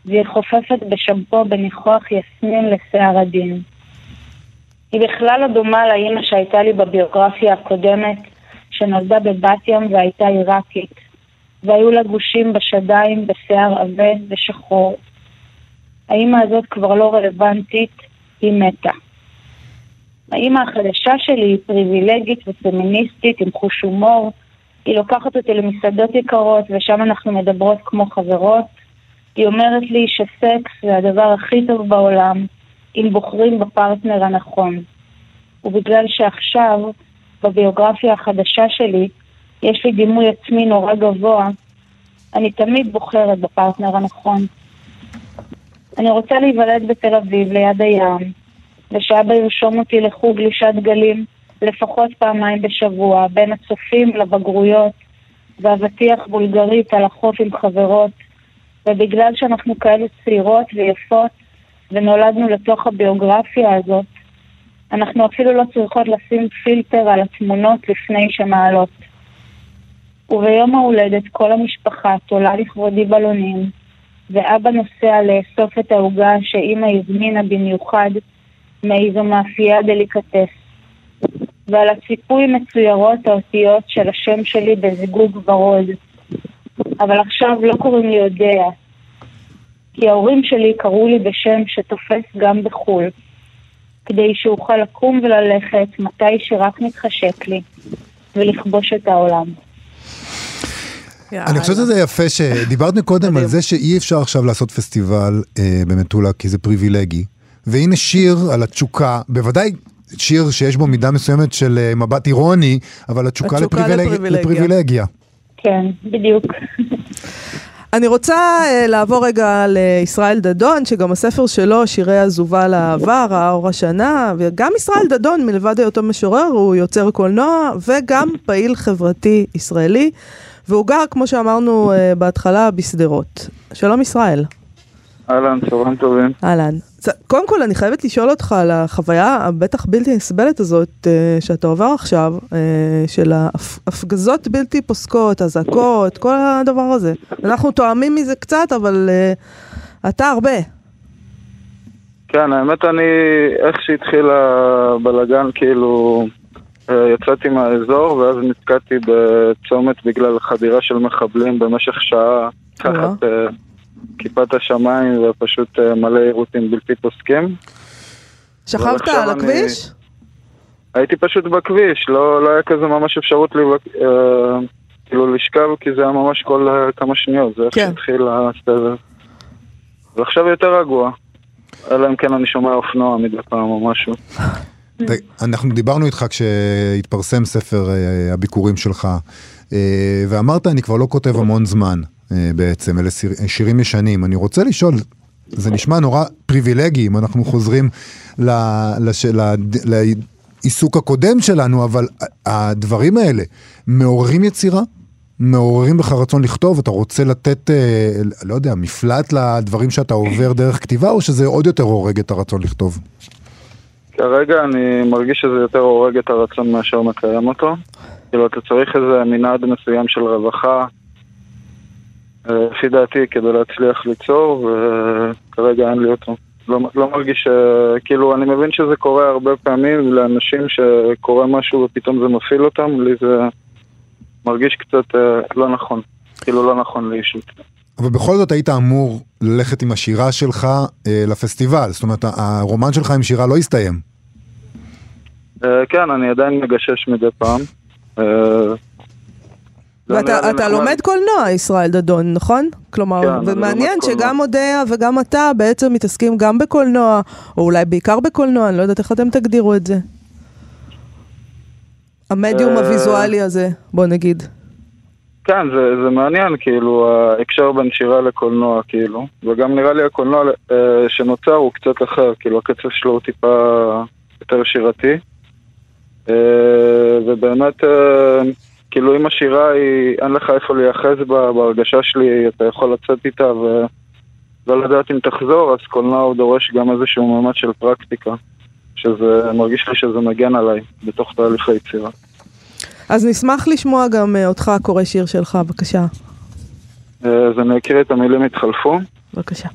והיא חופפת בשמפו בניחוח יסמין לשיער עדין. היא בכלל לא דומה לאימא שהייתה לי בביוגרפיה הקודמת, שנולדה בבת ים והייתה עיראקית, והיו לה גושים בשדיים בשיער עבה ושחור. האימא הזאת כבר לא רלוונטית, היא מתה. האימא החדשה שלי היא פריבילגית ופמיניסטית עם חוש הומור, היא לוקחת אותי למסעדות יקרות, ושם אנחנו מדברות כמו חברות. היא אומרת לי שסקס זה הדבר הכי טוב בעולם, אם בוחרים בפרטנר הנכון. ובגלל שעכשיו, בביוגרפיה החדשה שלי, יש לי דימוי עצמי נורא גבוה, אני תמיד בוחרת בפרטנר הנכון. אני רוצה להיוולד בתל אביב, ליד הים, ושאבא ירשום אותי לחוג גלישת גלים, לפחות פעמיים בשבוע, בין הצופים לבגרויות, ואבטיח בולגרית על החוף עם חברות, ובגלל שאנחנו כאלה צעירות ויפות, ונולדנו לתוך הביוגרפיה הזאת, אנחנו אפילו לא צריכות לשים פילטר על התמונות לפני שמעלות. וביום ההולדת כל המשפחה תולה לכבודי בלונים, ואבא נוסע לאסוף את העוגה שאימא הזמינה במיוחד מאיזו מאפייה דליקטס. ועל הציפוי מצוירות האותיות של השם שלי בזיגוג ורוד. אבל עכשיו לא קוראים לי יודע, כי ההורים שלי קראו לי בשם שתופס גם בחו"ל, כדי שאוכל לקום וללכת מתי שרק מתחשק לי, ולכבוש את העולם. אני חושבת שזה יפה שדיברת קודם על זה שאי אפשר עכשיו לעשות פסטיבל אה, במטולה כי זה פריבילגי. והנה שיר על התשוקה, בוודאי שיר שיש בו מידה מסוימת של אה, מבט אירוני, אבל התשוקה, התשוקה לפריבילג... לפריבילגיה. לפריבילגיה. כן, בדיוק. אני רוצה uh, לעבור רגע לישראל דדון, שגם הספר שלו, שירי עזובה לעבר, האור השנה, וגם ישראל דדון, מלבד היותו משורר, הוא יוצר קולנוע וגם פעיל חברתי ישראלי, והוא גר, כמו שאמרנו uh, בהתחלה, בשדרות. שלום ישראל. אהלן, צהריים טובים. אהלן. קודם כל, אני חייבת לשאול אותך על החוויה הבטח בלתי נסבלת הזאת אה, שאתה עובר עכשיו, אה, של ההפגזות בלתי פוסקות, אזעקות, כל הדבר הזה. אנחנו תואמים מזה קצת, אבל אה, אתה הרבה. כן, האמת אני, איך שהתחיל הבלאגן, כאילו, יצאתי מהאזור ואז נתקעתי בצומת בגלל חדירה של מחבלים במשך שעה תחת כיפת השמיים ופשוט מלא עירותים בלתי פוסקים. שכבת על הכביש? אני... הייתי פשוט בכביש, לא, לא היה כזה ממש אפשרות לי, אה, כאילו לשכב, כי זה היה ממש כל uh, כמה שניות, זה איך כן. שהתחיל הסבב. ועכשיו יותר רגוע, אלא אם כן אני שומע אופנוע מדי פעם או משהו. אנחנו דיברנו איתך כשהתפרסם ספר uh, הביקורים שלך, uh, ואמרת, אני כבר לא כותב המון זמן uh, בעצם, אלה שיר, שירים ישנים. אני רוצה לשאול, זה נשמע נורא פריבילגי אם אנחנו חוזרים ל, לש, ל, ל, העיסוק הקודם שלנו, אבל הדברים האלה מעוררים יצירה? מעוררים בך רצון לכתוב? אתה רוצה לתת, אה, לא יודע, מפלט לדברים שאתה עובר דרך כתיבה, או שזה עוד יותר הורג את הרצון לכתוב? כרגע אני מרגיש שזה יותר הורג את הרצון מאשר מקיים אותו. כאילו, אתה צריך איזה מנעד מסוים של רווחה, אה, לפי דעתי, כדי להצליח ליצור, וכרגע אין לי אותו. לא, לא מרגיש, כאילו, אני מבין שזה קורה הרבה פעמים לאנשים שקורה משהו ופתאום זה מפעיל אותם, לי זה מרגיש קצת אה, לא נכון, כאילו לא נכון לי. אבל בכל זאת היית אמור ללכת עם השירה שלך אה, לפסטיבל, זאת אומרת, הרומן שלך עם שירה לא הסתיים. אה, כן, אני עדיין מגשש מדי פעם. אה, ואתה לומד קולנוע, ישראל דדון, נכון? כלומר, כן, ומעניין שגם אודיה וגם אתה בעצם מתעסקים גם בקולנוע, או אולי בעיקר בקולנוע, אני לא יודעת איך אתם תגדירו את זה. המדיום אה, הוויזואלי הזה, בוא נגיד. כן, זה, זה מעניין, כאילו, ההקשר בין שירה לקולנוע, כאילו. וגם נראה לי הקולנוע אה, שנוצר הוא קצת אחר, כאילו, הקצב שלו הוא טיפה יותר שירתי. אה, ובאמת... אה, כאילו אם השירה היא, אין לך איפה להיאחז בה, בהרגשה שלי, אתה יכול לצאת איתה ולא לדעת אם תחזור, אז קולנוע הוא דורש גם איזשהו ממד של פרקטיקה, שזה, מרגיש לי שזה מגן עליי בתוך תהליך היצירה. אז נשמח לשמוע גם אה, אותך קורא שיר שלך, בבקשה. אה, אז אני אקריא את המילים התחלפו. בבקשה.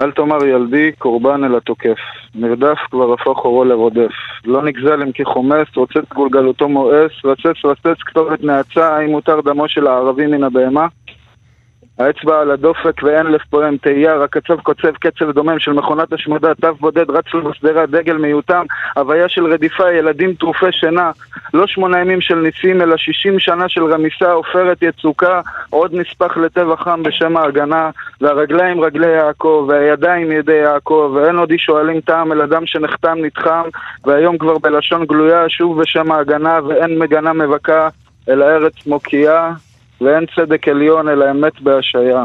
אל תאמר ילדי, קורבן אל התוקף. נרדף, כבר הפך אורו לרודף. לא נגזל אם כי חומס, רוצץ גולגלותו מואס, רצץ רצץ כתובת נאצה, האם מותר דמו של הערבי מן הבהמה? האצבע על הדופק ואין לב פועם תהייה, רק קצב קוצב קצב דומם של מכונת השמדה, תו בודד רץ בשדרה, דגל מיותם, הוויה של רדיפה, ילדים טרופי שינה, לא שמונה ימים של ניסים, אלא שישים שנה של רמיסה, עופרת יצוקה, עוד נספח לטבע חם בשם ההגנה, והרגליים רגלי יעקב, והידיים ידי יעקב, ואין עוד איש שואלים טעם, אל אדם שנחתם נתחם, והיום כבר בלשון גלויה, שוב בשם ההגנה, ואין מגנה מבכה, אלא ארץ מוקיעה. ואין צדק עליון אלא אמת בהשעיה.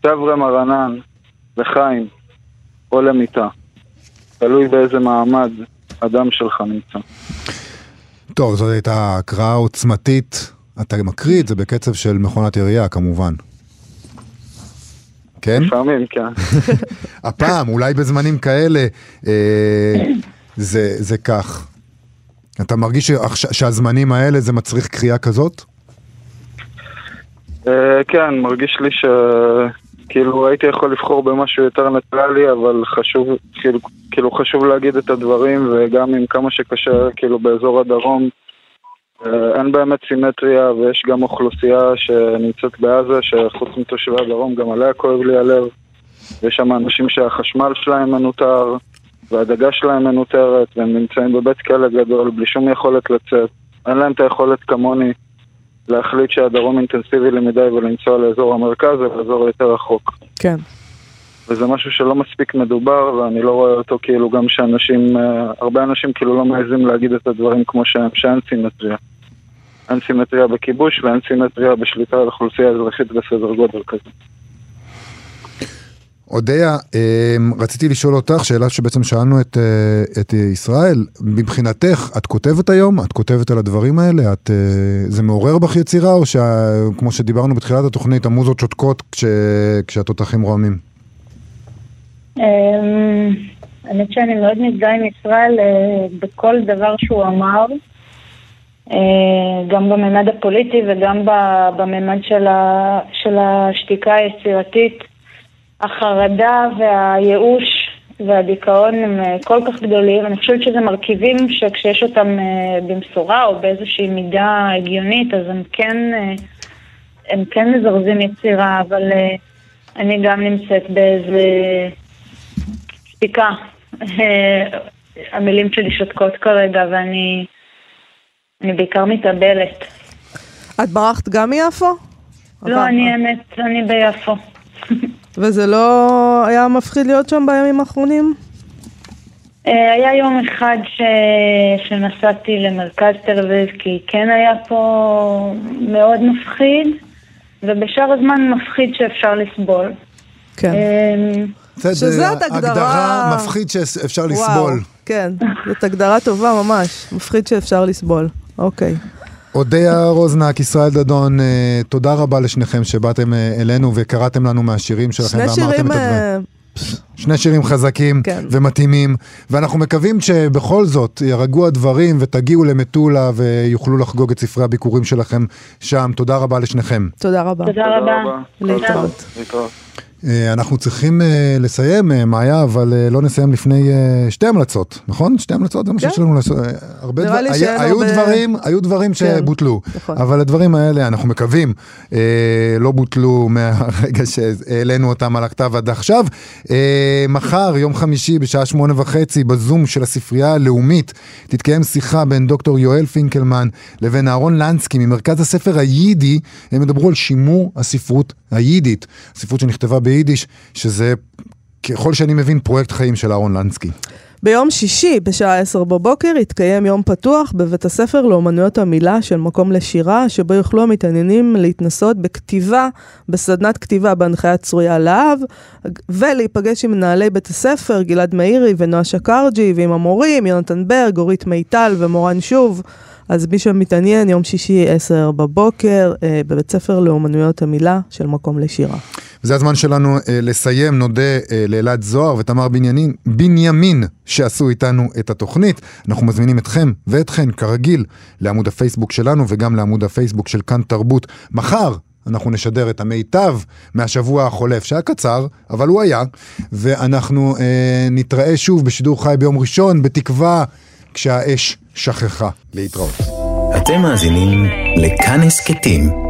תברה מרנן, לחיים, או למיתה. תלוי באיזה מעמד אדם שלך נמצא. טוב, זאת הייתה הקראה עוצמתית. אתה מקריא את זה בקצב של מכונת ירייה, כמובן. כן? לפעמים, כן. הפעם, אולי בזמנים כאלה, אה, זה, זה כך. אתה מרגיש שהזמנים האלה זה מצריך קריאה כזאת? אה, כן, מרגיש לי שכאילו הייתי יכול לבחור במשהו יותר ניטרלי, אבל חשוב, כאילו, כאילו חשוב להגיד את הדברים, וגם עם כמה שקשה, כאילו באזור הדרום, אה, אין באמת סימטריה, ויש גם אוכלוסייה שנמצאת בעזה, שחוץ מתושבי הדרום גם עליה כואב לי הלב. ויש שם אנשים שהחשמל שלהם מנוטר, והדגה שלהם מנוטרת, והם נמצאים בבית כלא גדול, בלי שום יכולת לצאת. אין להם את היכולת כמוני להחליט שהדרום אינטנסיבי למדי ולנסוע לאזור המרכז ולאזור יותר רחוק. כן. וזה משהו שלא מספיק מדובר, ואני לא רואה אותו כאילו גם שאנשים, אה, הרבה אנשים כאילו לא מעזים להגיד את הדברים כמו שהם, שאין סימטריה. אין סימטריה בכיבוש ואין סימטריה בשליטה על אוכלוסייה אזרחית בסדר גודל כזה. אודיה, אמ, רציתי לשאול אותך שאלה שבעצם שאלנו את, אה, את ישראל, מבחינתך, את כותבת היום? את כותבת על הדברים האלה? את, אה, זה מעורר בך יצירה, או שכמו שדיברנו בתחילת התוכנית, המוזות שותקות כש, כשהתותחים רועמים? אמ, האמת שאני מאוד מזדהה עם ישראל אה, בכל דבר שהוא אמר, גם בממד הפוליטי וגם בממד של השתיקה היצירתית. החרדה והייאוש והדיכאון הם אה, כל כך גדולים. אני חושבת שזה מרכיבים שכשיש אותם אה, במשורה או באיזושהי מידה הגיונית, אז הם כן, הם כן מזרזים יצירה, אבל אני גם נמצאת באיזה שתיקה. המילים שלי שותקות כרגע, ואני אני בעיקר מתאבלת. את ברחת גם מיפו? לא, אני האמת, אני ביפו. וזה לא היה מפחיד להיות שם בימים האחרונים? אה, היה יום אחד ש... שנסעתי למרכז תל אביב כי כן היה פה מאוד מפחיד, ובשאר הזמן מפחיד שאפשר לסבול. כן. אמ, שזאת הגדרה... הגדרה מפחיד שאפשר לסבול. וואו, כן, זאת הגדרה טובה ממש, מפחיד שאפשר לסבול. אוקיי. אודיה רוזנק, ישראל דדון, אה, תודה רבה לשניכם שבאתם אה, אלינו וקראתם לנו מהשירים שלכם ואמרתם שירים, את הדברים. שני שירים חזקים כן. ומתאימים, ואנחנו מקווים שבכל זאת ירגעו הדברים ותגיעו למטולה ויוכלו לחגוג את ספרי הביקורים שלכם שם. תודה רבה לשניכם. תודה רבה. תודה רבה. להתראות. אה, אנחנו צריכים אה, לסיים, אה, מאיה, אבל לא נסיים לפני שתי המלצות, נכון? שתי המלצות זה מה שיש כן. לנו לעשות. הרבה דבר... היה, היו, הרבה... דברים, היו דברים כן, שבוטלו, נכון. אבל הדברים האלה, אנחנו מקווים, לא בוטלו מהרגע שהעלינו אותם על הכתב עד עכשיו. מחר, יום חמישי, בשעה שמונה וחצי, בזום של הספרייה הלאומית, תתקיים שיחה בין דוקטור יואל פינקלמן לבין אהרון לנסקי ממרכז הספר היידי, הם ידברו על שימור הספרות היידית, ספרות שנכתבה ביידיש, שזה, ככל שאני מבין, פרויקט חיים של אהרון לנסקי. ביום שישי, בשעה 10 בבוקר, יתקיים יום פתוח בבית הספר לאומנויות המילה של מקום לשירה, שבו יוכלו המתעניינים להתנסות בכתיבה, בסדנת כתיבה בהנחיית צרויה להב, ולהיפגש עם מנהלי בית הספר, גלעד מאירי ונועה שקרג'י, ועם המורים, יונתן ברג, אורית מיטל ומורן שוב. אז מי שמתעניין, יום שישי 10 בבוקר, אה, בבית ספר לאומנויות המילה של מקום לשירה. זה הזמן שלנו אה, לסיים, נודה אה, לאלעד זוהר ותמר בנימין, בנימין שעשו איתנו את התוכנית. אנחנו מזמינים אתכם ואתכן, כרגיל, לעמוד הפייסבוק שלנו וגם לעמוד הפייסבוק של כאן תרבות. מחר אנחנו נשדר את המיטב מהשבוע החולף, שהיה קצר, אבל הוא היה, ואנחנו אה, נתראה שוב בשידור חי ביום ראשון, בתקווה כשהאש שכחה. להתראות. אתם מאזינים לכאן הסכתים,